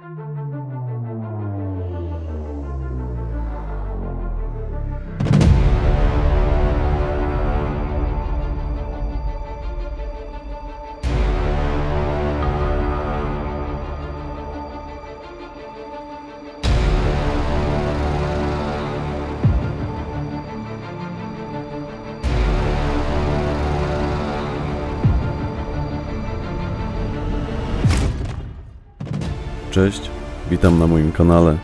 Bye. Cześć, witam na moim kanale.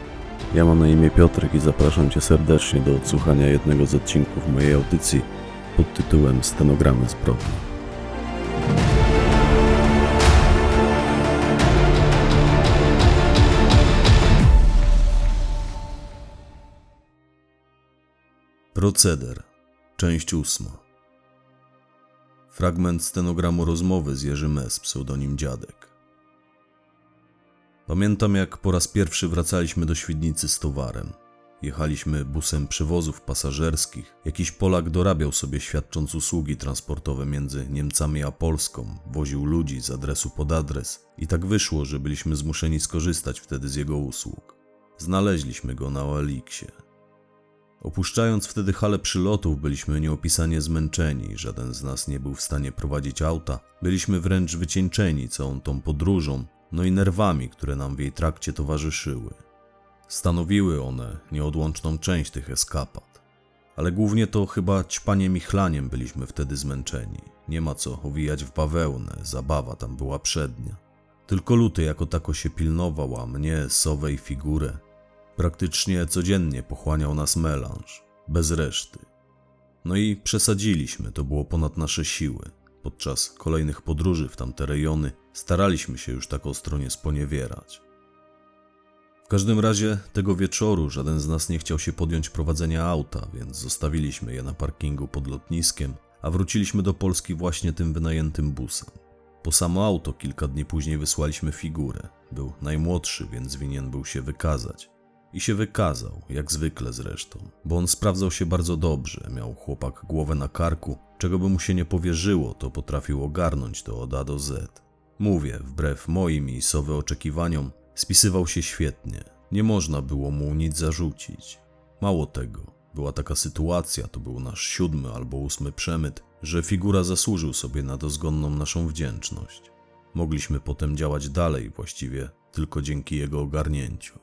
Ja mam na imię Piotrek i zapraszam Cię serdecznie do odsłuchania jednego z odcinków mojej audycji pod tytułem Stenogramy zbrodni. Proceder, część ósma. Fragment stenogramu rozmowy z Jerzym S. pseudonim Dziadek. Pamiętam, jak po raz pierwszy wracaliśmy do Świdnicy z towarem. Jechaliśmy busem przewozów pasażerskich. Jakiś Polak dorabiał sobie świadcząc usługi transportowe między Niemcami a Polską. Woził ludzi z adresu pod adres. I tak wyszło, że byliśmy zmuszeni skorzystać wtedy z jego usług. Znaleźliśmy go na Oeliksie. Opuszczając wtedy halę przylotów, byliśmy nieopisanie zmęczeni, żaden z nas nie był w stanie prowadzić auta. Byliśmy wręcz wycieńczeni całą tą podróżą, no i nerwami, które nam w jej trakcie towarzyszyły. Stanowiły one nieodłączną część tych eskapad. Ale głównie to chyba ćpaniem i chlaniem byliśmy wtedy zmęczeni. Nie ma co owijać w bawełnę, zabawa tam była przednia. Tylko luty jako tako się pilnował, a mnie, sowę i figurę. Praktycznie codziennie pochłaniał nas melanż, bez reszty. No i przesadziliśmy, to było ponad nasze siły. Podczas kolejnych podróży w tamte rejony staraliśmy się już tak ostro nie sponiewierać. W każdym razie tego wieczoru żaden z nas nie chciał się podjąć prowadzenia auta, więc zostawiliśmy je na parkingu pod lotniskiem, a wróciliśmy do Polski właśnie tym wynajętym busem. Po samo auto kilka dni później wysłaliśmy figurę. Był najmłodszy, więc winien był się wykazać. I się wykazał, jak zwykle zresztą, bo on sprawdzał się bardzo dobrze, miał chłopak głowę na karku, czego by mu się nie powierzyło, to potrafił ogarnąć to od A do Z. Mówię, wbrew moim i sowy oczekiwaniom, spisywał się świetnie. Nie można było mu nic zarzucić. Mało tego, była taka sytuacja, to był nasz siódmy albo ósmy przemyt, że figura zasłużył sobie na dozgonną naszą wdzięczność. Mogliśmy potem działać dalej, właściwie tylko dzięki jego ogarnięciu.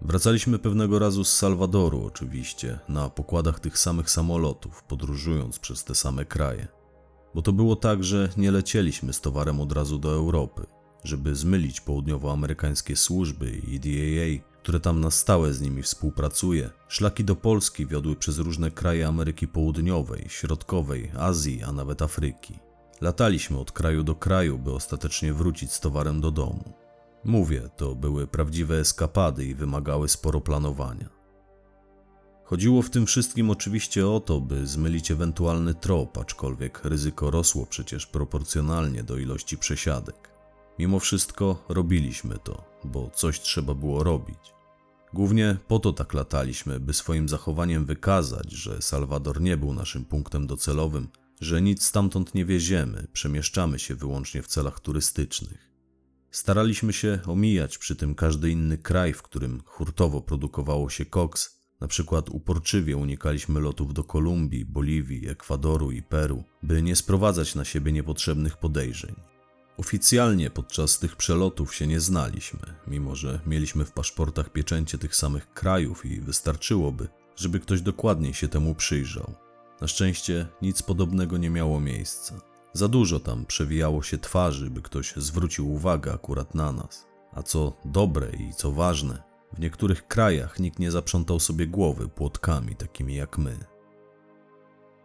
Wracaliśmy pewnego razu z Salwadoru, oczywiście, na pokładach tych samych samolotów, podróżując przez te same kraje. Bo to było tak, że nie lecieliśmy z towarem od razu do Europy, żeby zmylić południowoamerykańskie służby i DAA, które tam na stałe z nimi współpracuje. Szlaki do Polski wiodły przez różne kraje Ameryki Południowej, Środkowej, Azji, a nawet Afryki. Lataliśmy od kraju do kraju, by ostatecznie wrócić z towarem do domu. Mówię, to były prawdziwe eskapady i wymagały sporo planowania. Chodziło w tym wszystkim oczywiście o to, by zmylić ewentualny trop, aczkolwiek ryzyko rosło przecież proporcjonalnie do ilości przesiadek. Mimo wszystko robiliśmy to, bo coś trzeba było robić. Głównie po to tak lataliśmy, by swoim zachowaniem wykazać, że Salwador nie był naszym punktem docelowym, że nic stamtąd nie wieziemy, przemieszczamy się wyłącznie w celach turystycznych. Staraliśmy się omijać przy tym każdy inny kraj, w którym hurtowo produkowało się koks. Na przykład uporczywie unikaliśmy lotów do Kolumbii, Boliwii, Ekwadoru i Peru, by nie sprowadzać na siebie niepotrzebnych podejrzeń. Oficjalnie podczas tych przelotów się nie znaliśmy, mimo że mieliśmy w paszportach pieczęcie tych samych krajów i wystarczyłoby, żeby ktoś dokładniej się temu przyjrzał. Na szczęście nic podobnego nie miało miejsca. Za dużo tam przewijało się twarzy, by ktoś zwrócił uwagę akurat na nas. A co dobre i co ważne, w niektórych krajach nikt nie zaprzątał sobie głowy płotkami takimi jak my.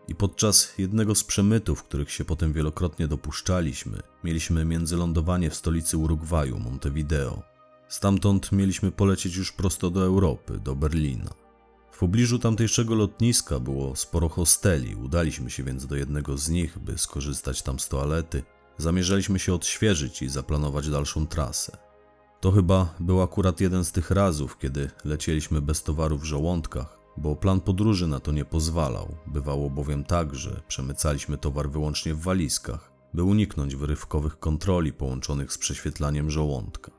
I podczas jednego z przemytów, których się potem wielokrotnie dopuszczaliśmy, mieliśmy międzylądowanie w stolicy Urugwaju, Montevideo. Stamtąd mieliśmy polecieć już prosto do Europy, do Berlina. W pobliżu tamtejszego lotniska było sporo hosteli, udaliśmy się więc do jednego z nich, by skorzystać tam z toalety. Zamierzaliśmy się odświeżyć i zaplanować dalszą trasę. To chyba był akurat jeden z tych razów, kiedy lecieliśmy bez towaru w żołądkach, bo plan podróży na to nie pozwalał. Bywało bowiem tak, że przemycaliśmy towar wyłącznie w walizkach, by uniknąć wyrywkowych kontroli połączonych z prześwietlaniem żołądka.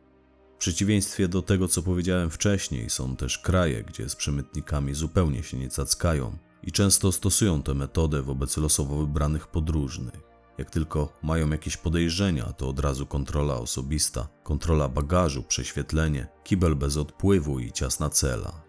przeciwieństwie do tego, co powiedziałem wcześniej, są też kraje, gdzie z przemytnikami zupełnie się nie cackają i często stosują tę metodę wobec losowo wybranych podróżnych. Jak tylko mają jakieś podejrzenia, to od razu kontrola osobista, kontrola bagażu, prześwietlenie, kibel bez odpływu i ciasna cela.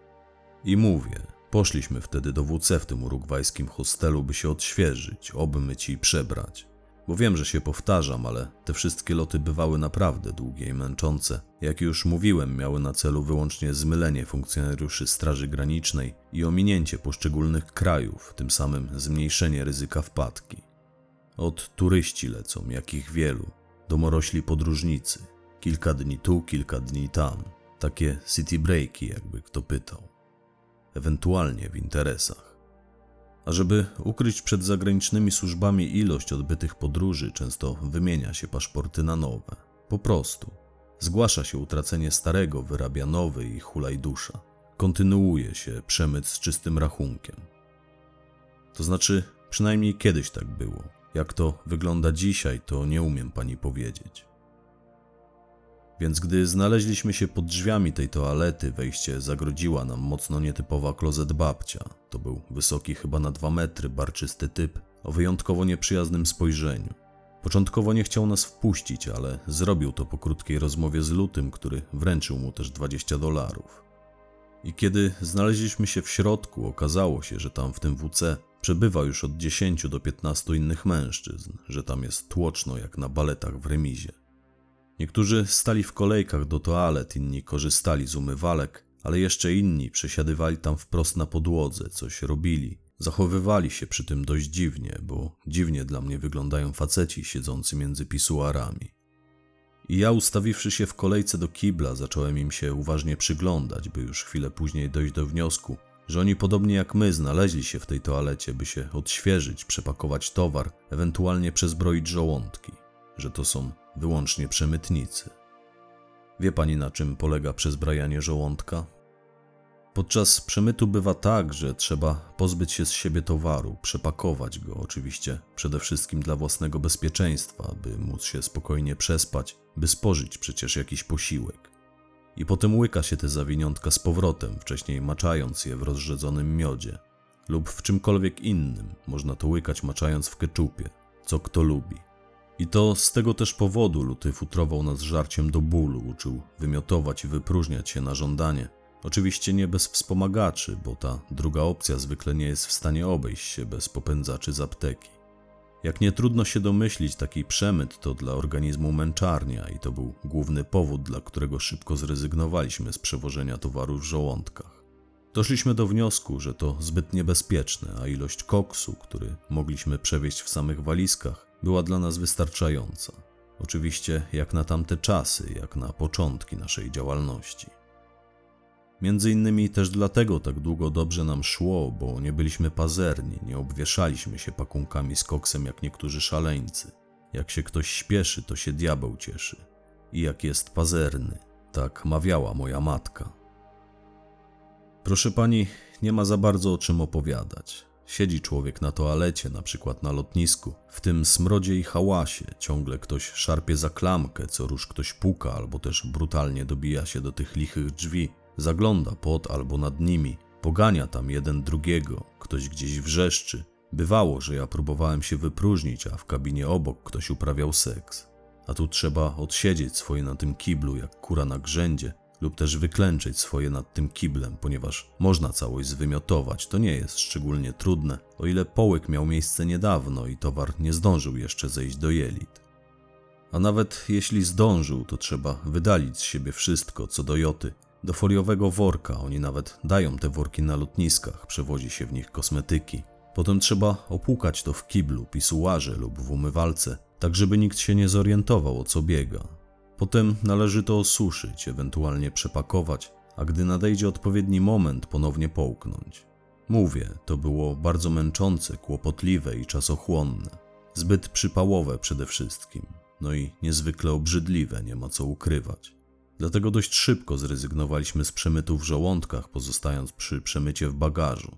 I mówię, poszliśmy wtedy do WC w tym urugwajskim hostelu, by się odświeżyć, obmyć i przebrać. Bo wiem, że się powtarzam, ale te wszystkie loty bywały naprawdę długie i męczące. Jak już mówiłem, miały na celu wyłącznie zmylenie funkcjonariuszy Straży Granicznej i ominięcie poszczególnych krajów, tym samym zmniejszenie ryzyka wpadki. Od turyści lecą, jakich wielu, domorośli podróżnicy. Kilka dni tu, kilka dni tam. Takie city breaki, jakby kto pytał. Ewentualnie w interesach. A żeby ukryć przed zagranicznymi służbami ilość odbytych podróży, często wymienia się paszporty na nowe. Po prostu. Zgłasza się utracenie starego, wyrabia nowy i hulaj dusza. Kontynuuje się przemyt z czystym rachunkiem. To znaczy, przynajmniej kiedyś tak było. Jak to wygląda dzisiaj, to nie umiem pani powiedzieć. Więc gdy znaleźliśmy się pod drzwiami tej toalety, wejście zagrodziła nam mocno nietypowa klozet babcia. To był wysoki chyba na dwa metry, barczysty typ o wyjątkowo nieprzyjaznym spojrzeniu. Początkowo nie chciał nas wpuścić, ale zrobił to po krótkiej rozmowie z Lutym, który wręczył mu też 20 dolarów. I kiedy znaleźliśmy się w środku, okazało się, że tam w tym WC przebywa już od 10 do 15 innych mężczyzn, że tam jest tłoczno jak na baletach w remizie. Niektórzy stali w kolejkach do toalet, inni korzystali z umywalek, ale jeszcze inni przesiadywali tam wprost na podłodze, coś robili. Zachowywali się przy tym dość dziwnie, bo dziwnie dla mnie wyglądają faceci siedzący między pisuarami. I ja, ustawiwszy się w kolejce do kibla, zacząłem im się uważnie przyglądać, by już chwilę później dojść do wniosku, że oni podobnie jak my znaleźli się w tej toalecie, by się odświeżyć, przepakować towar, ewentualnie przezbroić żołądki, że to są wyłącznie przemytnicy. Wie pani na czym polega przezbrajanie żołądka? Podczas przemytu bywa tak, że trzeba pozbyć się z siebie towaru, przepakować go, oczywiście przede wszystkim dla własnego bezpieczeństwa, by móc się spokojnie przespać, by spożyć przecież jakiś posiłek. I potem łyka się te zawiniątka z powrotem, wcześniej maczając je w rozrzedzonym miodzie lub w czymkolwiek innym, można to łykać maczając w keczupie, co kto lubi. I to z tego też powodu Luty futrował nas żarciem do bólu, uczył wymiotować i wypróżniać się na żądanie. Oczywiście nie bez wspomagaczy, bo ta druga opcja zwykle nie jest w stanie obejść się bez popędzaczy z apteki. Jak nie trudno się domyślić, taki przemyt to dla organizmu męczarnia i to był główny powód, dla którego szybko zrezygnowaliśmy z przewożenia towaru w żołądkach. Doszliśmy do wniosku, że to zbyt niebezpieczne, a ilość koksu, który mogliśmy przewieźć w samych walizkach, była dla nas wystarczająca. Oczywiście jak na tamte czasy, jak na początki naszej działalności. Między innymi też dlatego tak długo dobrze nam szło, bo nie byliśmy pazerni, nie obwieszaliśmy się pakunkami z koksem jak niektórzy szaleńcy. Jak się ktoś śpieszy, to się diabeł cieszy. I jak jest pazerny, tak mawiała moja matka. Proszę pani, nie ma za bardzo o czym opowiadać. Siedzi człowiek na toalecie, na przykład na lotnisku, w tym smrodzie i hałasie, ciągle ktoś szarpie za klamkę, co róż ktoś puka, albo też brutalnie dobija się do tych lichych drzwi, zagląda pod albo nad nimi, pogania tam jeden drugiego, ktoś gdzieś wrzeszczy. Bywało, że ja próbowałem się wypróżnić, a w kabinie obok ktoś uprawiał seks. A tu trzeba odsiedzieć swoje na tym kiblu jak kura na grzędzie, lub też wyklęczeć swoje nad tym kiblem, ponieważ można całość zwymiotować, to nie jest szczególnie trudne, o ile połyk miał miejsce niedawno i towar nie zdążył jeszcze zejść do jelit. A nawet jeśli zdążył, to trzeba wydalić z siebie wszystko, co do joty. Do foliowego worka, oni nawet dają te worki na lotniskach, przewozi się w nich kosmetyki. Potem trzeba opłukać to w kiblu, pisuarze lub w umywalce, tak żeby nikt się nie zorientował o co biega. Potem należy to osuszyć, ewentualnie przepakować, a gdy nadejdzie odpowiedni moment, ponownie połknąć. Mówię, to było bardzo męczące, kłopotliwe i czasochłonne. Zbyt przypałowe przede wszystkim, no i niezwykle obrzydliwe, nie ma co ukrywać. Dlatego dość szybko zrezygnowaliśmy z przemytu w żołądkach, pozostając przy przemycie w bagażu.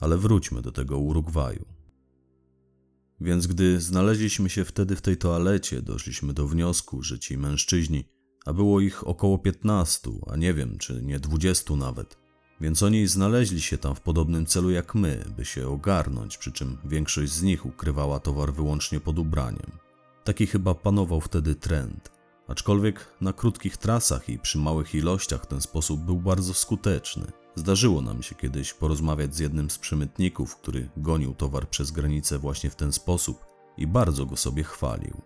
Ale wróćmy do tego Urugwaju. Więc gdy znaleźliśmy się wtedy w tej toalecie, doszliśmy do wniosku, że ci mężczyźni a było ich około 15, a nie wiem, czy nie 20 nawet. Więc oni znaleźli się tam w podobnym celu jak my, by się ogarnąć, przy czym większość z nich ukrywała towar wyłącznie pod ubraniem. Taki chyba panował wtedy trend. Aczkolwiek na krótkich trasach i przy małych ilościach ten sposób był bardzo skuteczny. Zdarzyło nam się kiedyś porozmawiać z jednym z przemytników, który gonił towar przez granicę właśnie w ten sposób i bardzo go sobie chwalił.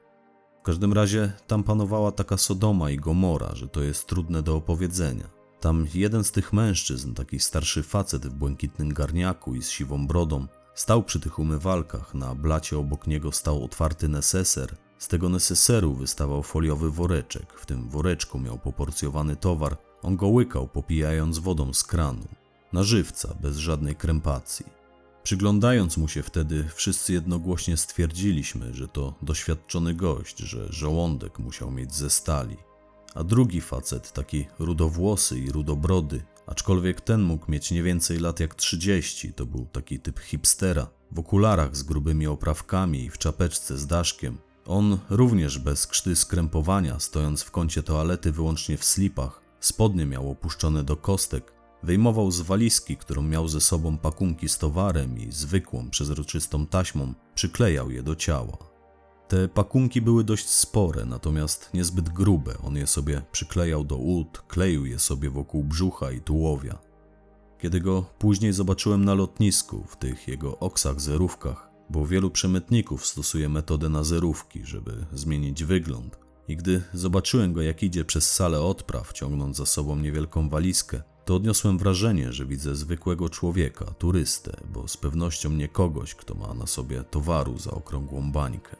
W każdym razie tam panowała taka Sodoma i Gomora, że to jest trudne do opowiedzenia. Tam jeden z tych mężczyzn, taki starszy facet w błękitnym garniaku i z siwą brodą, stał przy tych umywalkach, na blacie obok niego stał otwarty neseser. Z tego neseseru wystawał foliowy woreczek, w tym woreczku miał poporcjowany towar, on go łykał popijając wodą z kranu. Na żywca, bez żadnej krępacji. Przyglądając mu się wtedy, wszyscy jednogłośnie stwierdziliśmy, że to doświadczony gość, że żołądek musiał mieć ze stali. A drugi facet, taki rudowłosy i rudobrody, aczkolwiek ten mógł mieć nie więcej lat jak 30, to był taki typ hipstera, w okularach z grubymi oprawkami i w czapeczce z daszkiem. On również bez krzty skrępowania, stojąc w kącie toalety wyłącznie w slipach, spodnie miał opuszczone do kostek, wyjmował z walizki, którą miał ze sobą pakunki z towarem i zwykłą, przezroczystą taśmą, przyklejał je do ciała. Te pakunki były dość spore, natomiast niezbyt grube. On je sobie przyklejał do ud, kleił je sobie wokół brzucha i tułowia. Kiedy go później zobaczyłem na lotnisku, w tych jego oksach zerówkach, bo wielu przemytników stosuje metodę na zerówki, żeby zmienić wygląd. I gdy zobaczyłem go, jak idzie przez salę odpraw, ciągnąc za sobą niewielką walizkę, to odniosłem wrażenie, że widzę zwykłego człowieka, turystę, bo z pewnością nie kogoś, kto ma na sobie towaru za okrągłą bańkę.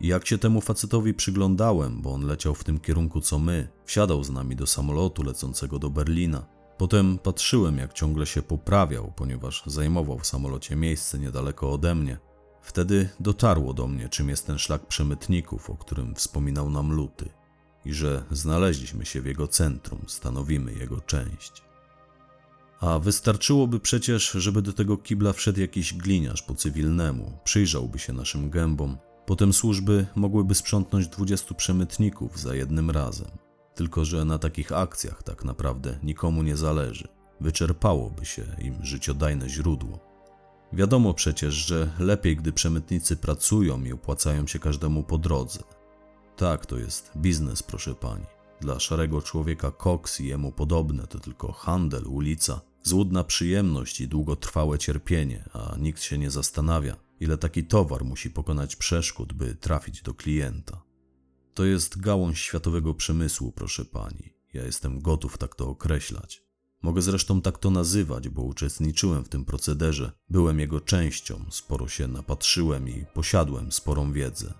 I jak się temu facetowi przyglądałem, bo on leciał w tym kierunku co my, wsiadał z nami do samolotu lecącego do Berlina. Potem patrzyłem, jak ciągle się poprawiał, ponieważ zajmował w samolocie miejsce niedaleko ode mnie. Wtedy dotarło do mnie, czym jest ten szlak przemytników, o którym wspominał nam Luty, i że znaleźliśmy się w jego centrum, stanowimy jego część. A wystarczyłoby przecież, żeby do tego kibla wszedł jakiś gliniarz po cywilnemu, przyjrzałby się naszym gębom, Potem służby mogłyby sprzątnąć 20 przemytników za jednym razem. Tylko, że na takich akcjach tak naprawdę nikomu nie zależy. Wyczerpałoby się im życiodajne źródło. Wiadomo przecież, że lepiej, gdy przemytnicy pracują i opłacają się każdemu po drodze. Tak, to jest biznes, proszę pani. Dla szarego człowieka koks i jemu podobne to tylko handel, ulica, złudna przyjemność i długotrwałe cierpienie, a nikt się nie zastanawia, ile taki towar musi pokonać przeszkód, by trafić do klienta. To jest gałąź światowego przemysłu, proszę pani. Ja jestem gotów tak to określać. Mogę zresztą tak to nazywać, bo uczestniczyłem w tym procederze, byłem jego częścią, sporo się napatrzyłem i posiadłem sporą wiedzę.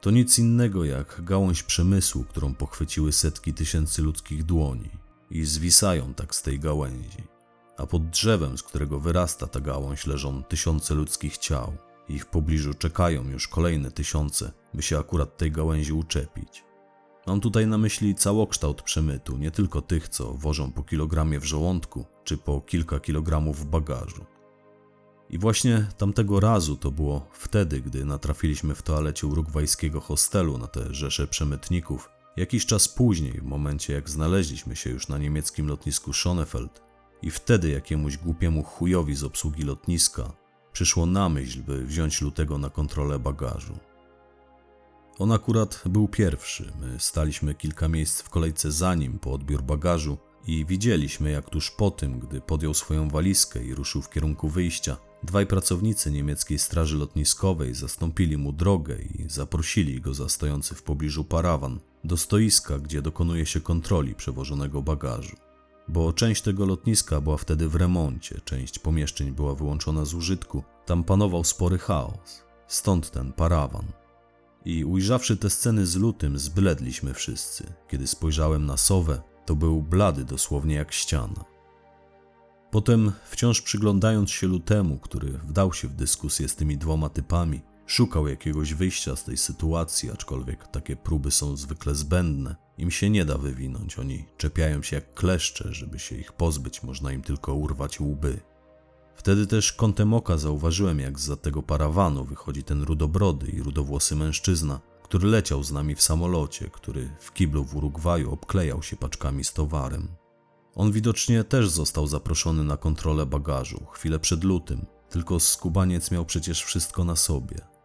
To nic innego jak gałąź przemysłu, którą pochwyciły setki tysięcy ludzkich dłoni i zwisają tak z tej gałęzi a pod drzewem, z którego wyrasta ta gałąź, leżą tysiące ludzkich ciał. Ich w pobliżu czekają już kolejne tysiące, by się akurat tej gałęzi uczepić. Mam tutaj na myśli całokształt przemytu, nie tylko tych, co wożą po kilogramie w żołądku, czy po kilka kilogramów w bagażu. I właśnie tamtego razu to było wtedy, gdy natrafiliśmy w toalecie urugwajskiego hostelu na te rzesze przemytników. Jakiś czas później, w momencie jak znaleźliśmy się już na niemieckim lotnisku Schonefeld, i wtedy jakiemuś głupiemu chujowi z obsługi lotniska przyszło na myśl, by wziąć lutego na kontrolę bagażu. On akurat był pierwszy. My staliśmy kilka miejsc w kolejce za nim po odbiór bagażu i widzieliśmy, jak tuż po tym, gdy podjął swoją walizkę i ruszył w kierunku wyjścia, dwaj pracownicy niemieckiej straży lotniskowej zastąpili mu drogę i zaprosili go za stojący w pobliżu parawan do stoiska, gdzie dokonuje się kontroli przewożonego bagażu bo część tego lotniska była wtedy w remoncie, część pomieszczeń była wyłączona z użytku, tam panował spory chaos. Stąd ten parawan. I ujrzawszy te sceny z lutym, zbledliśmy wszyscy. Kiedy spojrzałem na sowę, to był blady dosłownie jak ściana. Potem, wciąż przyglądając się lutemu, który wdał się w dyskusję z tymi dwoma typami, szukał jakiegoś wyjścia z tej sytuacji, aczkolwiek takie próby są zwykle zbędne, im się nie da wywinąć, oni czepiają się jak kleszcze, żeby się ich pozbyć, można im tylko urwać łby. Wtedy też kątem oka zauważyłem, jak za tego parawanu wychodzi ten rudobrody i rudowłosy mężczyzna, który leciał z nami w samolocie, który w kiblu w Urugwaju obklejał się paczkami z towarem. On widocznie też został zaproszony na kontrolę bagażu chwilę przed lutym, tylko skubaniec miał przecież wszystko na sobie.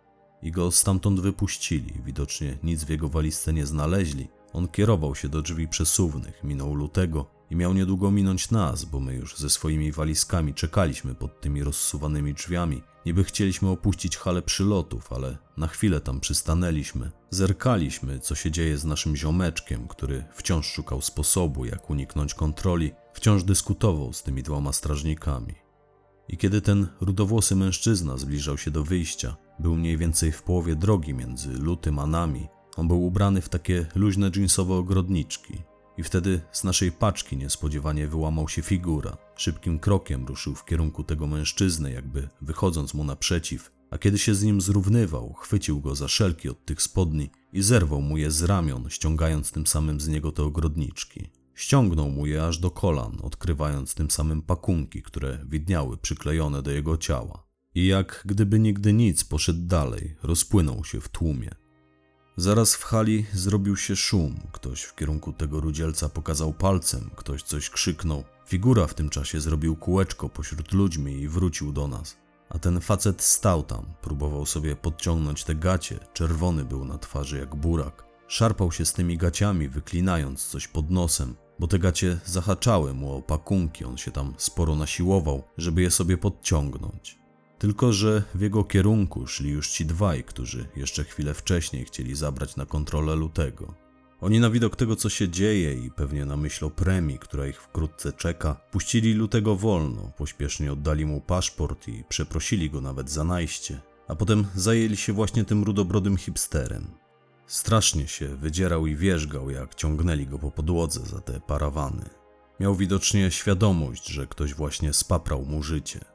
I go stamtąd wypuścili, widocznie nic w jego walizce nie znaleźli. On kierował się do drzwi przesuwnych, minął lutego i miał niedługo minąć nas, bo my już ze swoimi walizkami czekaliśmy pod tymi rozsuwanymi drzwiami. Niby chcieliśmy opuścić halę przylotów, ale na chwilę tam przystanęliśmy. Zerkaliśmy, co się dzieje z naszym ziomeczkiem, który wciąż szukał sposobu, jak uniknąć kontroli, wciąż dyskutował z tymi dwoma strażnikami. I kiedy ten rudowłosy mężczyzna zbliżał się do wyjścia, był mniej więcej w połowie drogi między lutym a nami. On był ubrany w takie luźne jeansowe ogrodniczki. I wtedy z naszej paczki niespodziewanie wyłamał się figura. Szybkim krokiem ruszył w kierunku tego mężczyzny, jakby wychodząc mu naprzeciw, a kiedy się z nim zrównywał, chwycił go za szelki od tych spodni i zerwał mu je z ramion, ściągając tym samym z niego te ogrodniczki. Ściągnął mu je aż do kolan, odkrywając tym samym pakunki, które widniały przyklejone do jego ciała. I jak gdyby nigdy nic poszedł dalej, rozpłynął się w tłumie. Zaraz w hali zrobił się szum. Ktoś w kierunku tego rudzielca pokazał palcem, ktoś coś krzyknął. Figura w tym czasie zrobił kółeczko pośród ludźmi i wrócił do nas. A ten facet stał tam, próbował sobie podciągnąć te gacie, czerwony był na twarzy jak burak. Szarpał się z tymi gaciami, wyklinając coś pod nosem, bo te gacie zahaczały mu o pakunki, on się tam sporo nasiłował, żeby je sobie podciągnąć. Tylko, że w jego kierunku szli już ci dwaj, którzy jeszcze chwilę wcześniej chcieli zabrać na kontrolę lutego. Oni na widok tego, co się dzieje i pewnie na myśl o premii, która ich wkrótce czeka, puścili lutego wolno, pośpiesznie oddali mu paszport i przeprosili go nawet za najście, a potem zajęli się właśnie tym rudobrodym hipsterem. Strasznie się wydzierał i wierzgał, jak ciągnęli go po podłodze za te parawany. Miał widocznie świadomość, że ktoś właśnie spaprał mu życie.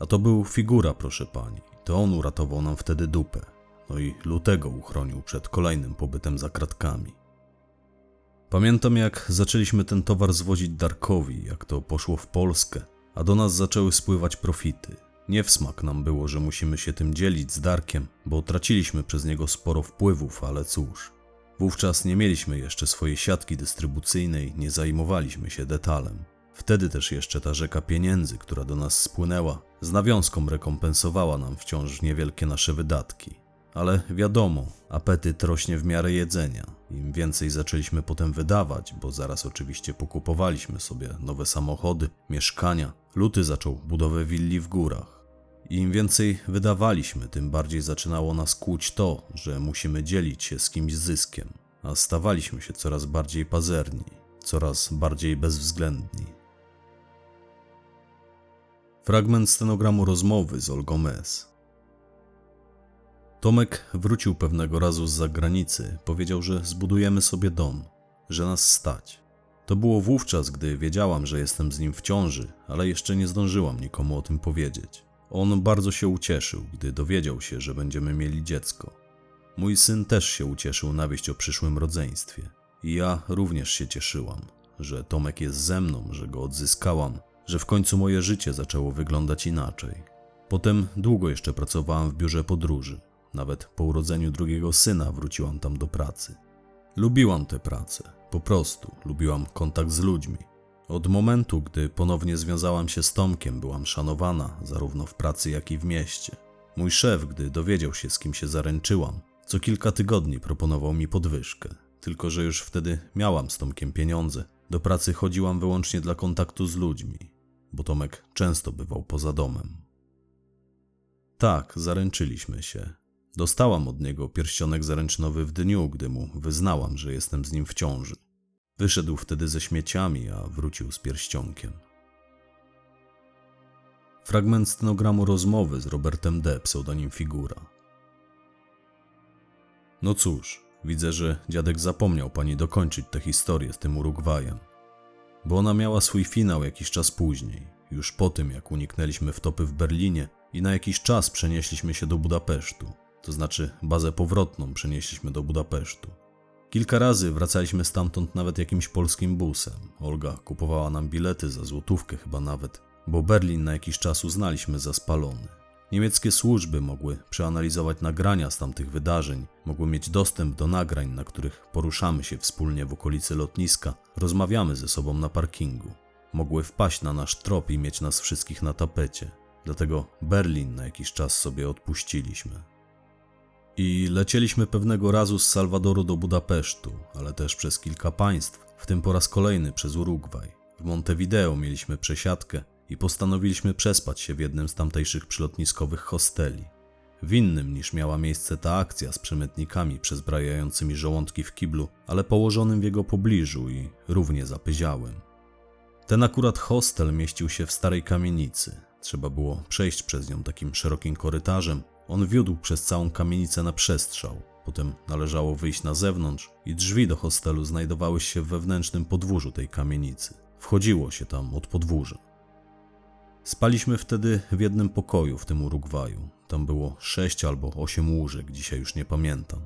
A to był figura, proszę pani. To on uratował nam wtedy dupę. No i lutego uchronił przed kolejnym pobytem za kratkami. Pamiętam, jak zaczęliśmy ten towar zwozić Darkowi, jak to poszło w Polskę, a do nas zaczęły spływać profity. Nie w smak nam było, że musimy się tym dzielić z Darkiem, bo traciliśmy przez niego sporo wpływów, ale cóż. Wówczas nie mieliśmy jeszcze swojej siatki dystrybucyjnej, nie zajmowaliśmy się detalem. Wtedy też jeszcze ta rzeka pieniędzy, która do nas spłynęła, z nawiązką rekompensowała nam wciąż niewielkie nasze wydatki. Ale wiadomo, apetyt rośnie w miarę jedzenia. Im więcej zaczęliśmy potem wydawać, bo zaraz oczywiście pokupowaliśmy sobie nowe samochody, mieszkania, luty zaczął budowę willi w górach. Im więcej wydawaliśmy, tym bardziej zaczynało nas kłuć to, że musimy dzielić się z kimś zyskiem, a stawaliśmy się coraz bardziej pazerni, coraz bardziej bezwzględni. Fragment stenogramu rozmowy z Olgą S. Tomek wrócił pewnego razu z zagranicy. Powiedział, że zbudujemy sobie dom, że nas stać. To było wówczas, gdy wiedziałam, że jestem z nim w ciąży, ale jeszcze nie zdążyłam nikomu o tym powiedzieć. On bardzo się ucieszył, gdy dowiedział się, że będziemy mieli dziecko. Mój syn też się ucieszył na wieść o przyszłym rodzeństwie. I ja również się cieszyłam, że Tomek jest ze mną, że go odzyskałam, że w końcu moje życie zaczęło wyglądać inaczej. Potem długo jeszcze pracowałam w biurze podróży. Nawet po urodzeniu drugiego syna wróciłam tam do pracy. Lubiłam tę pracę, po prostu lubiłam kontakt z ludźmi. Od momentu, gdy ponownie związałam się z Tomkiem, byłam szanowana zarówno w pracy, jak i w mieście. Mój szef, gdy dowiedział się, z kim się zaręczyłam, co kilka tygodni proponował mi podwyżkę. Tylko, że już wtedy miałam z Tomkiem pieniądze. Do pracy chodziłam wyłącznie dla kontaktu z ludźmi, bo Tomek często bywał poza domem. Tak, zaręczyliśmy się. Dostałam od niego pierścionek zaręczynowy w dniu, gdy mu wyznałam, że jestem z nim w ciąży. Wyszedł wtedy ze śmieciami, a wrócił z pierścionkiem. Fragment stenogramu rozmowy z Robertem D., pseudonim Figura. No cóż, widzę, że dziadek zapomniał pani dokończyć tę historię z tym Urugwajem. Bo ona miała swój finał jakiś czas później, już po tym, jak uniknęliśmy wtopy w Berlinie i na jakiś czas przenieśliśmy się do Budapesztu to znaczy bazę powrotną przenieśliśmy do Budapesztu. Kilka razy wracaliśmy stamtąd nawet jakimś polskim busem. Olga kupowała nam bilety za złotówkę chyba nawet, bo Berlin na jakiś czas uznaliśmy za spalony. Niemieckie służby mogły przeanalizować nagrania z tamtych wydarzeń, mogły mieć dostęp do nagrań, na których poruszamy się wspólnie w okolicy lotniska, rozmawiamy ze sobą na parkingu. Mogły wpaść na nasz trop i mieć nas wszystkich na tapecie. Dlatego Berlin na jakiś czas sobie odpuściliśmy. I lecieliśmy pewnego razu z Salwadoru do Budapesztu, ale też przez kilka państw, w tym po raz kolejny przez Urugwaj. W Montevideo mieliśmy przesiadkę i postanowiliśmy przespać się w jednym z tamtejszych przylotniskowych hosteli. W innym niż miała miejsce ta akcja z przemytnikami przezbrajającymi żołądki w kiblu, ale położonym w jego pobliżu i równie zapyziałym. Ten akurat hostel mieścił się w starej kamienicy. Trzeba było przejść przez nią takim szerokim korytarzem. On wiódł przez całą kamienicę na przestrzał. Potem należało wyjść na zewnątrz i drzwi do hostelu znajdowały się w wewnętrznym podwórzu tej kamienicy. Wchodziło się tam od podwórza. Spaliśmy wtedy w jednym pokoju w tym Urugwaju. Tam było sześć albo osiem łóżek, dzisiaj już nie pamiętam.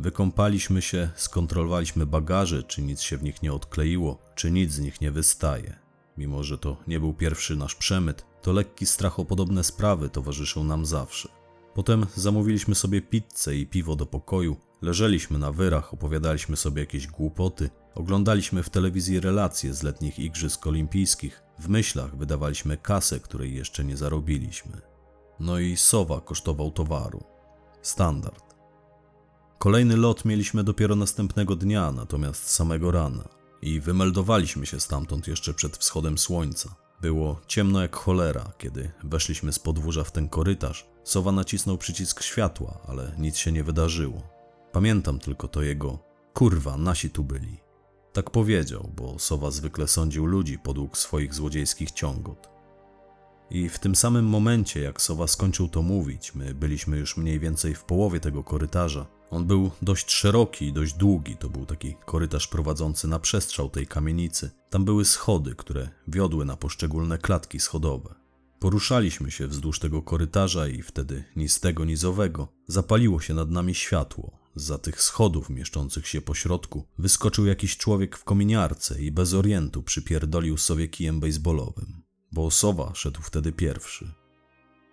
Wykąpaliśmy się, skontrolowaliśmy bagaże, czy nic się w nich nie odkleiło, czy nic z nich nie wystaje. Mimo, że to nie był pierwszy nasz przemyt, to lekki strach o podobne sprawy towarzyszył nam zawsze. Potem zamówiliśmy sobie pizzę i piwo do pokoju, leżeliśmy na wyrach, opowiadaliśmy sobie jakieś głupoty, oglądaliśmy w telewizji relacje z letnich Igrzysk Olimpijskich, w myślach wydawaliśmy kasę, której jeszcze nie zarobiliśmy. No i sowa kosztował towaru. Standard. Kolejny lot mieliśmy dopiero następnego dnia, natomiast samego rana. I wymeldowaliśmy się stamtąd jeszcze przed wschodem słońca. Było ciemno jak cholera, kiedy weszliśmy z podwórza w ten korytarz. Sowa nacisnął przycisk światła, ale nic się nie wydarzyło. Pamiętam tylko to jego kurwa, nasi tu byli. Tak powiedział, bo Sowa zwykle sądził ludzi podług swoich złodziejskich ciągot. I w tym samym momencie, jak Sowa skończył to mówić, my byliśmy już mniej więcej w połowie tego korytarza. On był dość szeroki i dość długi, to był taki korytarz prowadzący na przestrzał tej kamienicy. Tam były schody, które wiodły na poszczególne klatki schodowe. Poruszaliśmy się wzdłuż tego korytarza i wtedy ni z tego, ni z owego zapaliło się nad nami światło. Za tych schodów mieszczących się po środku wyskoczył jakiś człowiek w kominiarce i bez orientu przypierdolił sobie kijem baseballowym, bo Sowa szedł wtedy pierwszy.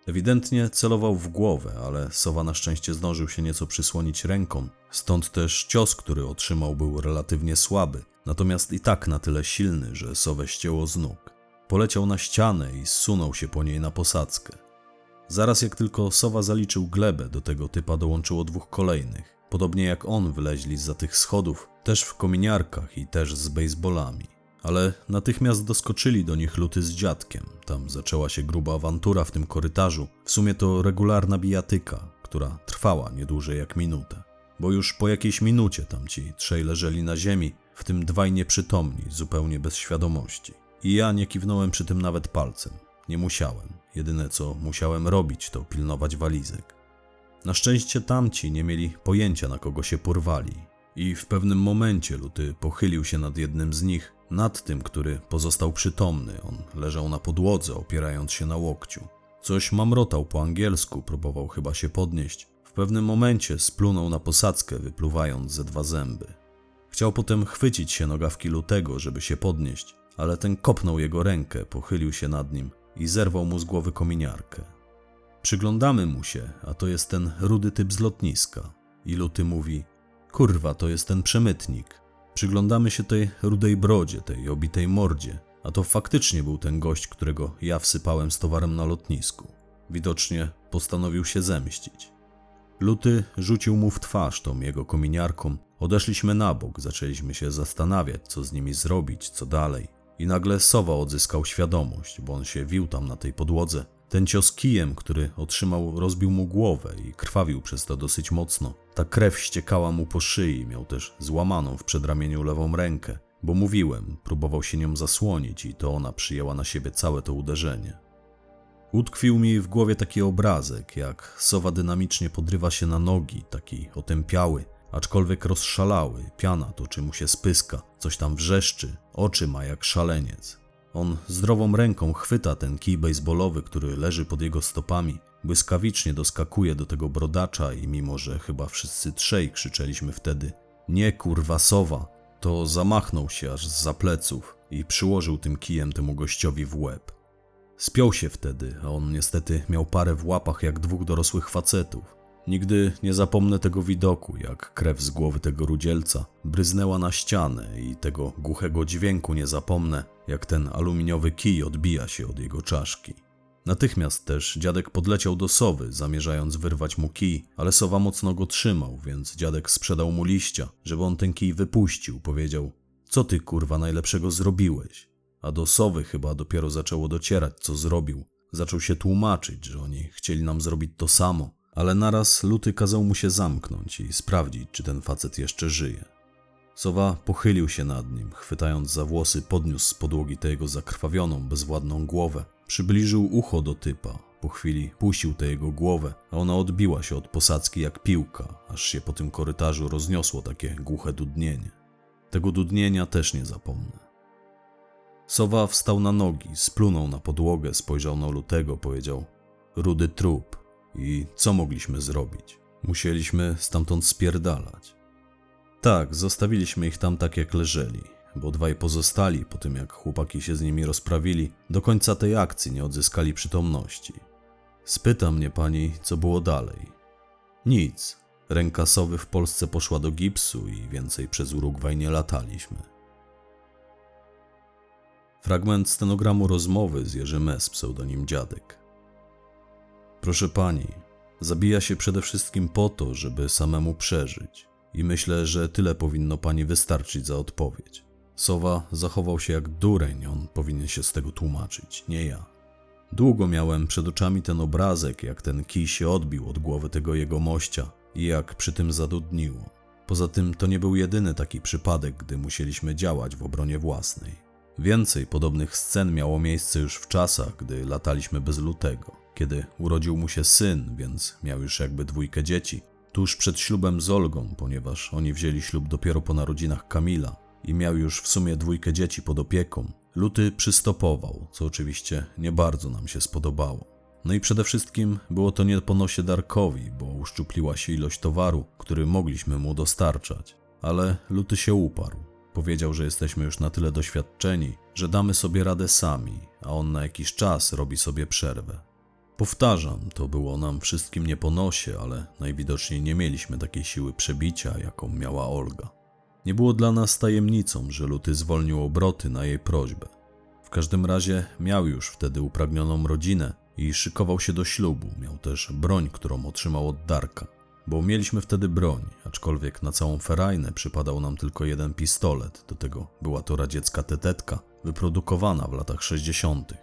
Ewidentnie celował w głowę, ale Sowa na szczęście zdążył się nieco przysłonić ręką, stąd też cios, który otrzymał, był relatywnie słaby, natomiast i tak na tyle silny, że Sowę ścięło z nóg. Poleciał na ścianę i zsunął się po niej na posadzkę. Zaraz jak tylko Sowa zaliczył glebę, do tego typa dołączyło dwóch kolejnych. Podobnie jak on wyleźli za tych schodów, też w kominiarkach i też z baseballami. Ale natychmiast doskoczyli do nich luty z dziadkiem. Tam zaczęła się gruba awantura w tym korytarzu. W sumie to regularna bijatyka, która trwała nie dłużej jak minutę. Bo już po jakiejś minucie tam ci trzej leżeli na ziemi, w tym dwaj nieprzytomni, zupełnie bez świadomości. I ja nie kiwnąłem przy tym nawet palcem. Nie musiałem. Jedyne co musiałem robić, to pilnować walizek. Na szczęście tamci nie mieli pojęcia, na kogo się porwali. I w pewnym momencie Luty pochylił się nad jednym z nich, nad tym, który pozostał przytomny. On leżał na podłodze, opierając się na łokciu. Coś mamrotał po angielsku, próbował chyba się podnieść. W pewnym momencie splunął na posadzkę, wypluwając ze dwa zęby. Chciał potem chwycić się nogawki Lutego, żeby się podnieść, ale ten kopnął jego rękę, pochylił się nad nim i zerwał mu z głowy kominiarkę. Przyglądamy mu się, a to jest ten rudy typ z lotniska. I Luty mówi, kurwa, to jest ten przemytnik. Przyglądamy się tej rudej brodzie, tej obitej mordzie, a to faktycznie był ten gość, którego ja wsypałem z towarem na lotnisku. Widocznie postanowił się zemścić. Luty rzucił mu w twarz tą jego kominiarką. Odeszliśmy na bok, zaczęliśmy się zastanawiać, co z nimi zrobić, co dalej. I nagle Sowa odzyskał świadomość, bo on się wił tam na tej podłodze. Ten cios kijem, który otrzymał, rozbił mu głowę i krwawił przez to dosyć mocno. Ta krew ściekała mu po szyi, miał też złamaną w przedramieniu lewą rękę. Bo mówiłem, próbował się nią zasłonić i to ona przyjęła na siebie całe to uderzenie. Utkwił mi w głowie taki obrazek, jak sowa dynamicznie podrywa się na nogi, taki otępiały, aczkolwiek rozszalały, piana toczy mu się spyska, coś tam wrzeszczy, oczy ma jak szaleniec. On zdrową ręką chwyta ten kij baseballowy, który leży pod jego stopami, błyskawicznie doskakuje do tego brodacza i mimo, że chyba wszyscy trzej krzyczeliśmy wtedy nie kurwa sowa, to zamachnął się aż z pleców i przyłożył tym kijem temu gościowi w łeb. Spiął się wtedy, a on niestety miał parę w łapach jak dwóch dorosłych facetów. Nigdy nie zapomnę tego widoku, jak krew z głowy tego rudzielca bryznęła na ścianę i tego głuchego dźwięku nie zapomnę, jak ten aluminiowy kij odbija się od jego czaszki. Natychmiast też dziadek podleciał do sowy, zamierzając wyrwać mu kij, ale sowa mocno go trzymał, więc dziadek sprzedał mu liścia, żeby on ten kij wypuścił. Powiedział: Co ty kurwa najlepszego zrobiłeś? A do sowy chyba dopiero zaczęło docierać, co zrobił. Zaczął się tłumaczyć, że oni chcieli nam zrobić to samo, ale naraz luty kazał mu się zamknąć i sprawdzić, czy ten facet jeszcze żyje. Sowa pochylił się nad nim, chwytając za włosy, podniósł z podłogi tę jego zakrwawioną, bezwładną głowę. Przybliżył ucho do typa. Po chwili puścił tę jego głowę, a ona odbiła się od posadzki jak piłka, aż się po tym korytarzu rozniosło takie głuche dudnienie. Tego dudnienia też nie zapomnę. Sowa wstał na nogi, splunął na podłogę, spojrzał na lutego, powiedział: Rudy trup. I co mogliśmy zrobić? Musieliśmy stamtąd spierdalać. Tak, zostawiliśmy ich tam tak jak leżeli, bo dwaj pozostali, po tym jak chłopaki się z nimi rozprawili, do końca tej akcji nie odzyskali przytomności. Spyta mnie pani, co było dalej. Nic. Ręka sowy w Polsce poszła do gipsu i więcej przez Urugwaj nie lataliśmy. Fragment stenogramu rozmowy z Jerzym S. pseudonim Dziadek. Proszę pani, zabija się przede wszystkim po to, żeby samemu przeżyć. I myślę, że tyle powinno pani wystarczyć za odpowiedź. Sowa zachował się jak dureń, on powinien się z tego tłumaczyć, nie ja. Długo miałem przed oczami ten obrazek, jak ten kij się odbił od głowy tego jego mościa i jak przy tym zadudniło. Poza tym to nie był jedyny taki przypadek, gdy musieliśmy działać w obronie własnej. Więcej podobnych scen miało miejsce już w czasach, gdy lataliśmy bez lutego, kiedy urodził mu się syn, więc miał już jakby dwójkę dzieci, tuż przed ślubem z Olgą, ponieważ oni wzięli ślub dopiero po narodzinach Kamila i miał już w sumie dwójkę dzieci pod opieką. Luty przystopował, co oczywiście nie bardzo nam się spodobało. No i przede wszystkim było to nie po nosie Darkowi, bo uszczupliła się ilość towaru, który mogliśmy mu dostarczać. Ale Luty się uparł. Powiedział, że jesteśmy już na tyle doświadczeni, że damy sobie radę sami, a on na jakiś czas robi sobie przerwę. Powtarzam, to było nam wszystkim nie po nosie, ale najwidoczniej nie mieliśmy takiej siły przebicia, jaką miała Olga. Nie było dla nas tajemnicą, że Luty zwolnił obroty na jej prośbę. W każdym razie miał już wtedy upragnioną rodzinę i szykował się do ślubu. Miał też broń, którą otrzymał od Darka. Bo mieliśmy wtedy broń, aczkolwiek na całą ferajnę przypadał nam tylko jeden pistolet. Do tego była to radziecka tetetka, wyprodukowana w latach 60.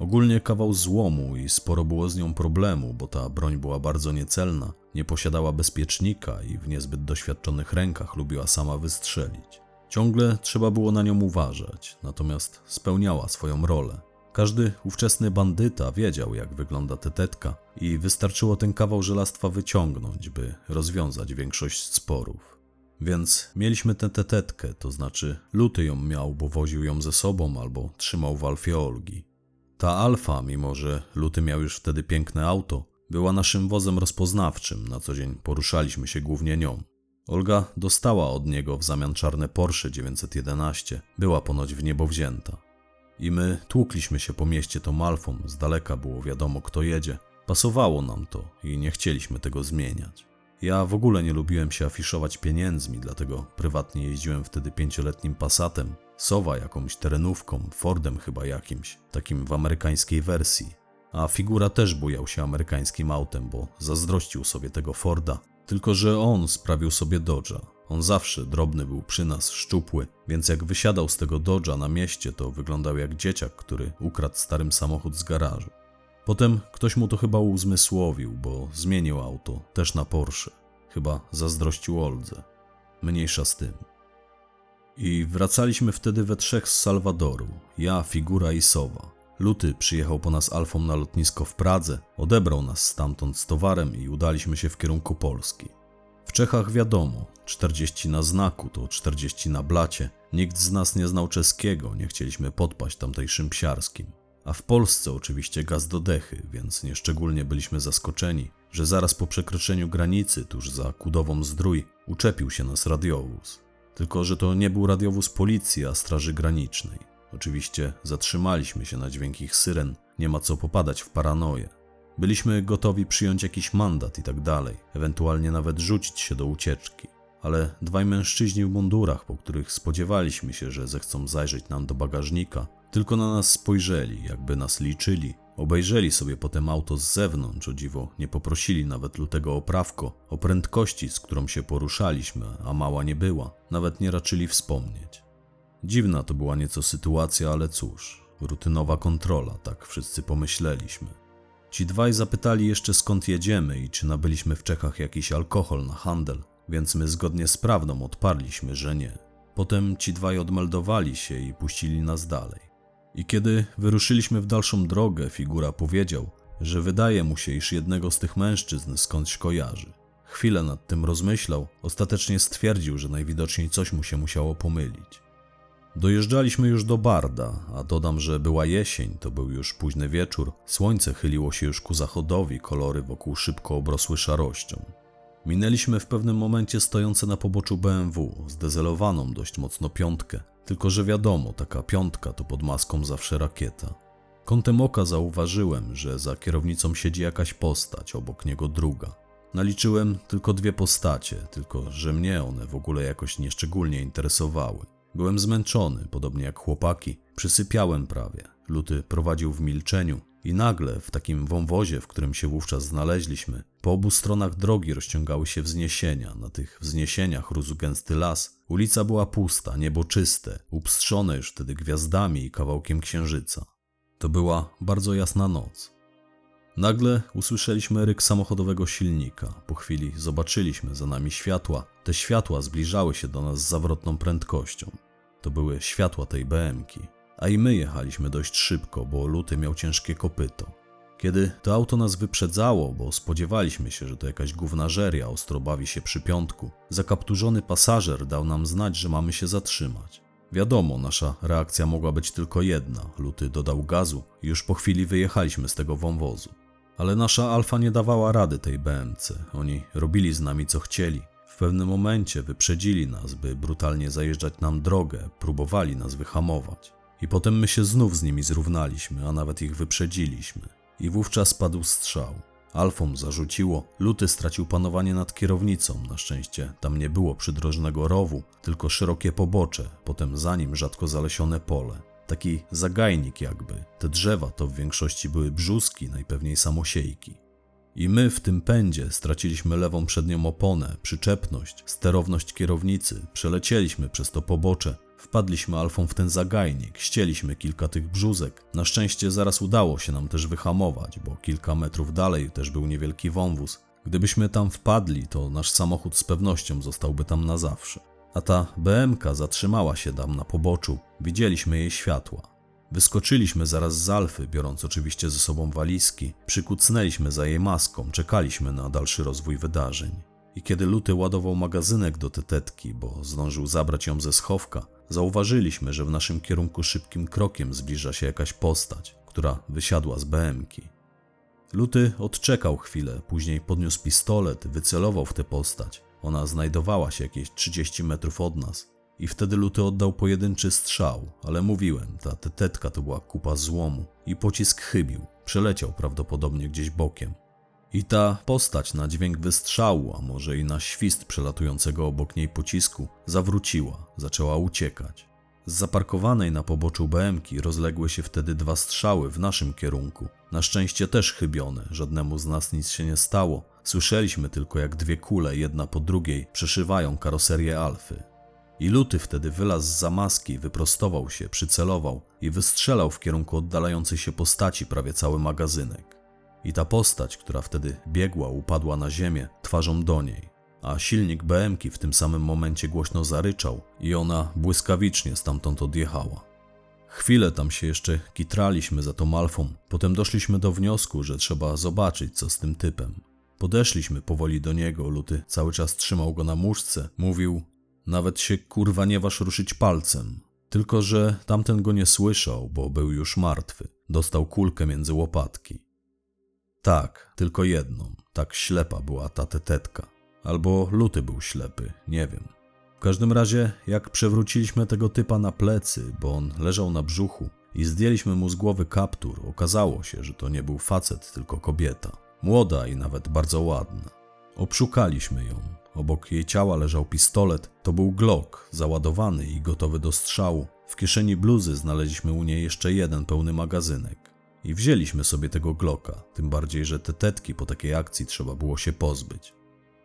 Ogólnie kawał złomu i sporo było z nią problemu, bo ta broń była bardzo niecelna, nie posiadała bezpiecznika i w niezbyt doświadczonych rękach lubiła sama wystrzelić. Ciągle trzeba było na nią uważać, natomiast spełniała swoją rolę. Każdy ówczesny bandyta wiedział, jak wygląda tetetka i wystarczyło ten kawał żelastwa wyciągnąć, by rozwiązać większość sporów. Więc mieliśmy tę tetetkę, to znaczy Luty ją miał, bo woził ją ze sobą albo trzymał w Alfie. Ta Alfa, mimo że Luty miał już wtedy piękne auto, była naszym wozem rozpoznawczym, na co dzień poruszaliśmy się głównie nią. Olga dostała od niego w zamian czarne Porsche 911, była ponoć w niebo wzięta. I my tłukliśmy się po mieście tą Alfą, z daleka było wiadomo kto jedzie. Pasowało nam to i nie chcieliśmy tego zmieniać. Ja w ogóle nie lubiłem się afiszować pieniędzmi, dlatego prywatnie jeździłem wtedy pięcioletnim Passatem, Sowa jakąś terenówką, Fordem chyba jakimś, takim w amerykańskiej wersji. A figura też bujał się amerykańskim autem, bo zazdrościł sobie tego Forda. Tylko, że on sprawił sobie Dodge'a. On zawsze drobny był przy nas, szczupły, więc jak wysiadał z tego Dodge'a na mieście, to wyglądał jak dzieciak, który ukradł starym samochód z garażu. Potem ktoś mu to chyba uzmysłowił, bo zmienił auto, też na Porsche. Chyba zazdrościł Oldze. Mniejsza z tym. I wracaliśmy wtedy we trzech z Salwadoru. Ja, Figura i Sowa. Luty przyjechał po nas Alfą na lotnisko w Pradze, odebrał nas stamtąd z towarem i udaliśmy się w kierunku Polski. W Czechach wiadomo, 40 na znaku to 40 na blacie. Nikt z nas nie znał czeskiego, nie chcieliśmy podpaść tamtejszym psiarskim. A w Polsce oczywiście gaz do dechy, więc nieszczególnie byliśmy zaskoczeni, że zaraz po przekroczeniu granicy, tuż za Kudową Zdrój, uczepił się nas radiowóz. Tylko, że to nie był radiowóz policji, a Straży Granicznej. Oczywiście zatrzymaliśmy się na dźwięk ich syren, nie ma co popadać w paranoję. Byliśmy gotowi przyjąć jakiś mandat i tak dalej, ewentualnie nawet rzucić się do ucieczki. Ale dwaj mężczyźni w mundurach, po których spodziewaliśmy się, że zechcą zajrzeć nam do bagażnika, tylko na nas spojrzeli, jakby nas liczyli. Obejrzeli sobie potem auto z zewnątrz, o dziwo nie poprosili nawet lutego oprawko o prędkości, z którą się poruszaliśmy, a mała nie była, nawet nie raczyli wspomnieć. Dziwna to była nieco sytuacja, ale cóż, rutynowa kontrola, tak wszyscy pomyśleliśmy. Ci dwaj zapytali jeszcze skąd jedziemy i czy nabyliśmy w Czechach jakiś alkohol na handel, więc my zgodnie z prawdą odparliśmy, że nie. Potem ci dwaj odmeldowali się i puścili nas dalej. I kiedy wyruszyliśmy w dalszą drogę, figura powiedział, że wydaje mu się, iż jednego z tych mężczyzn skądś kojarzy. Chwilę nad tym rozmyślał, ostatecznie stwierdził, że najwidoczniej coś mu się musiało pomylić. Dojeżdżaliśmy już do Barda, a dodam, że była jesień, to był już późny wieczór, słońce chyliło się już ku zachodowi, kolory wokół szybko obrosły szarością. Minęliśmy w pewnym momencie stojące na poboczu BMW, zdezelowaną dość mocno piątkę, tylko że wiadomo, taka piątka to pod maską zawsze rakieta. Kątem oka zauważyłem, że za kierownicą siedzi jakaś postać, obok niego druga. Naliczyłem tylko dwie postacie, tylko że mnie one w ogóle jakoś nieszczególnie interesowały. Byłem zmęczony, podobnie jak chłopaki, przysypiałem prawie. Luty prowadził w milczeniu i nagle w takim wąwozie, w którym się wówczas znaleźliśmy, po obu stronach drogi rozciągały się wzniesienia. Na tych wzniesieniach rósł gęsty las. Ulica była pusta, niebo czyste, upstrzone już wtedy gwiazdami i kawałkiem księżyca. To była bardzo jasna noc. Nagle usłyszeliśmy ryk samochodowego silnika. Po chwili zobaczyliśmy za nami światła. Te światła zbliżały się do nas z zawrotną prędkością. To były światła tej BMki. A i my jechaliśmy dość szybko, bo Luty miał ciężkie kopyto. Kiedy to auto nas wyprzedzało, bo spodziewaliśmy się, że to jakaś gównażeria ostro bawi się przy piątku, zakapturzony pasażer dał nam znać, że mamy się zatrzymać. Wiadomo, nasza reakcja mogła być tylko jedna. Luty dodał gazu i już po chwili wyjechaliśmy z tego wąwozu. Ale nasza Alfa nie dawała rady tej BMC. Oni robili z nami co chcieli. W pewnym momencie wyprzedzili nas, by brutalnie zajeżdżać nam drogę, próbowali nas wyhamować. I potem my się znów z nimi zrównaliśmy, a nawet ich wyprzedziliśmy. I wówczas padł strzał. Alfom zarzuciło, Luty stracił panowanie nad kierownicą. Na szczęście tam nie było przydrożnego rowu, tylko szerokie pobocze, potem za nim rzadko zalesione pole. Taki zagajnik jakby. Te drzewa to w większości były brzuski, najpewniej samosiejki. I my w tym pędzie straciliśmy lewą przednią oponę, przyczepność, sterowność kierownicy, przelecieliśmy przez to pobocze, wpadliśmy alfą w ten zagajnik, ścieliśmy kilka tych brzuzek. Na szczęście zaraz udało się nam też wyhamować, bo kilka metrów dalej też był niewielki wąwóz. Gdybyśmy tam wpadli, to nasz samochód z pewnością zostałby tam na zawsze. A ta BMK zatrzymała się tam na poboczu, widzieliśmy jej światła. Wyskoczyliśmy zaraz z Alfy, biorąc oczywiście ze sobą walizki, przykucnęliśmy za jej maską, czekaliśmy na dalszy rozwój wydarzeń. I kiedy Luty ładował magazynek do tetetki, bo zdążył zabrać ją ze schowka, zauważyliśmy, że w naszym kierunku szybkim krokiem zbliża się jakaś postać, która wysiadła z BMki. Luty odczekał chwilę, później podniósł pistolet, wycelował w tę postać. Ona znajdowała się jakieś 30 metrów od nas. I wtedy Luty oddał pojedynczy strzał, ale mówiłem, ta tetetka to była kupa złomu i pocisk chybił, przeleciał prawdopodobnie gdzieś bokiem. I ta postać na dźwięk wystrzału, a może i na świst przelatującego obok niej pocisku, zawróciła, zaczęła uciekać. Z zaparkowanej na poboczu BMki rozległy się wtedy dwa strzały w naszym kierunku. Na szczęście też chybione, żadnemu z nas nic się nie stało. Słyszeliśmy tylko jak dwie kule, jedna po drugiej, przeszywają karoserię Alfy. I Luty wtedy wylazł z zamaski, wyprostował się, przycelował i wystrzelał w kierunku oddalającej się postaci prawie cały magazynek. I ta postać, która wtedy biegła, upadła na ziemię, twarzą do niej. A silnik BMki w tym samym momencie głośno zaryczał i ona błyskawicznie stamtąd odjechała. Chwilę tam się jeszcze kitraliśmy za tą alfą, potem doszliśmy do wniosku, że trzeba zobaczyć, co z tym typem. Podeszliśmy powoli do niego, Luty cały czas trzymał go na muszce, mówił nawet się kurwa nie waż ruszyć palcem. Tylko, że tamten go nie słyszał, bo był już martwy. Dostał kulkę między łopatki. Tak, tylko jedną. Tak ślepa była ta tetetka. Albo luty był ślepy, nie wiem. W każdym razie, jak przewróciliśmy tego typa na plecy, bo on leżał na brzuchu, i zdjęliśmy mu z głowy kaptur, okazało się, że to nie był facet, tylko kobieta. Młoda i nawet bardzo ładna. Obszukaliśmy ją. Obok jej ciała leżał pistolet. To był Glock, załadowany i gotowy do strzału. W kieszeni bluzy znaleźliśmy u niej jeszcze jeden pełny magazynek. I wzięliśmy sobie tego Glocka, tym bardziej, że te tetki po takiej akcji trzeba było się pozbyć.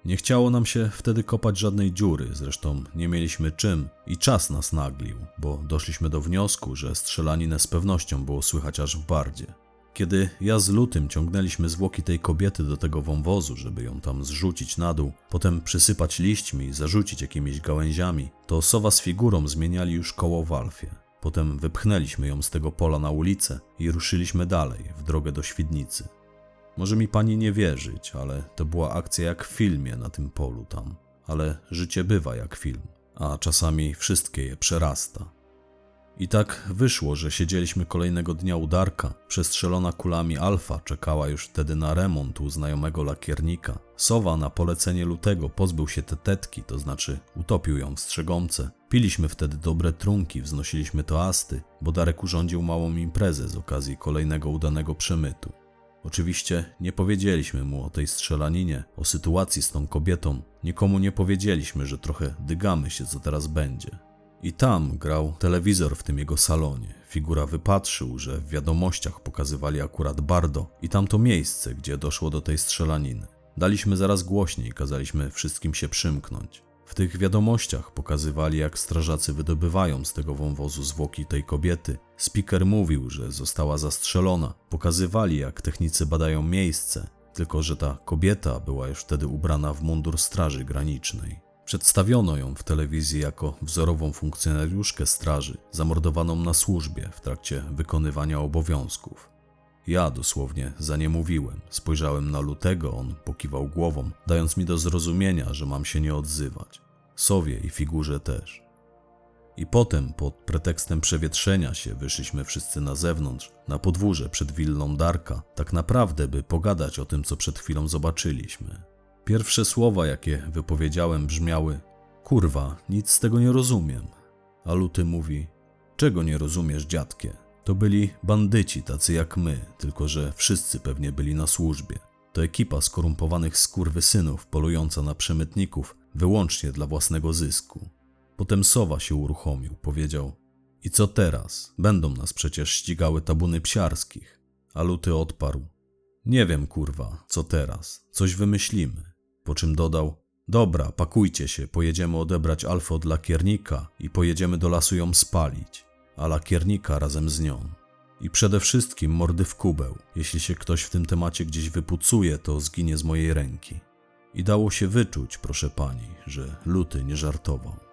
Nie chciało nam się wtedy kopać żadnej dziury, zresztą nie mieliśmy czym i czas nas naglił, bo doszliśmy do wniosku, że strzelaninę z pewnością było słychać aż w bardzie. Kiedy ja z lutym ciągnęliśmy zwłoki tej kobiety do tego wąwozu, żeby ją tam zrzucić na dół, potem przysypać liśćmi i zarzucić jakimiś gałęziami, to sowa z figurą zmieniali już koło w Alfie. Potem wypchnęliśmy ją z tego pola na ulicę i ruszyliśmy dalej, w drogę do Świdnicy. Może mi pani nie wierzyć, ale to była akcja jak w filmie na tym polu tam. Ale życie bywa jak film, a czasami wszystkie je przerasta. I tak wyszło, że siedzieliśmy kolejnego dnia u Darka. Przestrzelona kulami Alfa czekała już wtedy na remont u znajomego lakiernika. Sowa na polecenie lutego pozbył się tetetki, to znaczy utopił ją w strzegomce. Piliśmy wtedy dobre trunki, wznosiliśmy toasty, bo Darek urządził małą imprezę z okazji kolejnego udanego przemytu. Oczywiście nie powiedzieliśmy mu o tej strzelaninie, o sytuacji z tą kobietą. Nikomu nie powiedzieliśmy, że trochę dygamy się, co teraz będzie. I tam grał telewizor w tym jego salonie. Figura wypatrzył, że w wiadomościach pokazywali akurat Bardo i tamto miejsce, gdzie doszło do tej strzelaniny. Daliśmy zaraz głośniej, kazaliśmy wszystkim się przymknąć. W tych wiadomościach pokazywali, jak strażacy wydobywają z tego wąwozu zwłoki tej kobiety. Speaker mówił, że została zastrzelona. Pokazywali, jak technicy badają miejsce, tylko że ta kobieta była już wtedy ubrana w mundur Straży Granicznej. Przedstawiono ją w telewizji jako wzorową funkcjonariuszkę straży, zamordowaną na służbie w trakcie wykonywania obowiązków. Ja dosłownie za nie mówiłem. Spojrzałem na lutego, on pokiwał głową, dając mi do zrozumienia, że mam się nie odzywać. Sowie i figurze też. I potem, pod pretekstem przewietrzenia się, wyszliśmy wszyscy na zewnątrz, na podwórze przed willą Darka, tak naprawdę, by pogadać o tym, co przed chwilą zobaczyliśmy. Pierwsze słowa, jakie wypowiedziałem, brzmiały: Kurwa, nic z tego nie rozumiem. A Luty mówi: Czego nie rozumiesz, dziadkie? To byli bandyci tacy jak my, tylko że wszyscy pewnie byli na służbie. To ekipa skorumpowanych skurwysynów polująca na przemytników wyłącznie dla własnego zysku. Potem Sowa się uruchomił, powiedział: I co teraz? Będą nas przecież ścigały tabuny psiarskich. A Luty odparł: Nie wiem, kurwa, co teraz? Coś wymyślimy. Po czym dodał: Dobra, pakujcie się, pojedziemy odebrać Alfę od lakiernika i pojedziemy do lasu ją spalić, a lakiernika razem z nią. I przede wszystkim mordy w kubeł. Jeśli się ktoś w tym temacie gdzieś wypucuje, to zginie z mojej ręki. I dało się wyczuć, proszę pani, że luty nie żartował.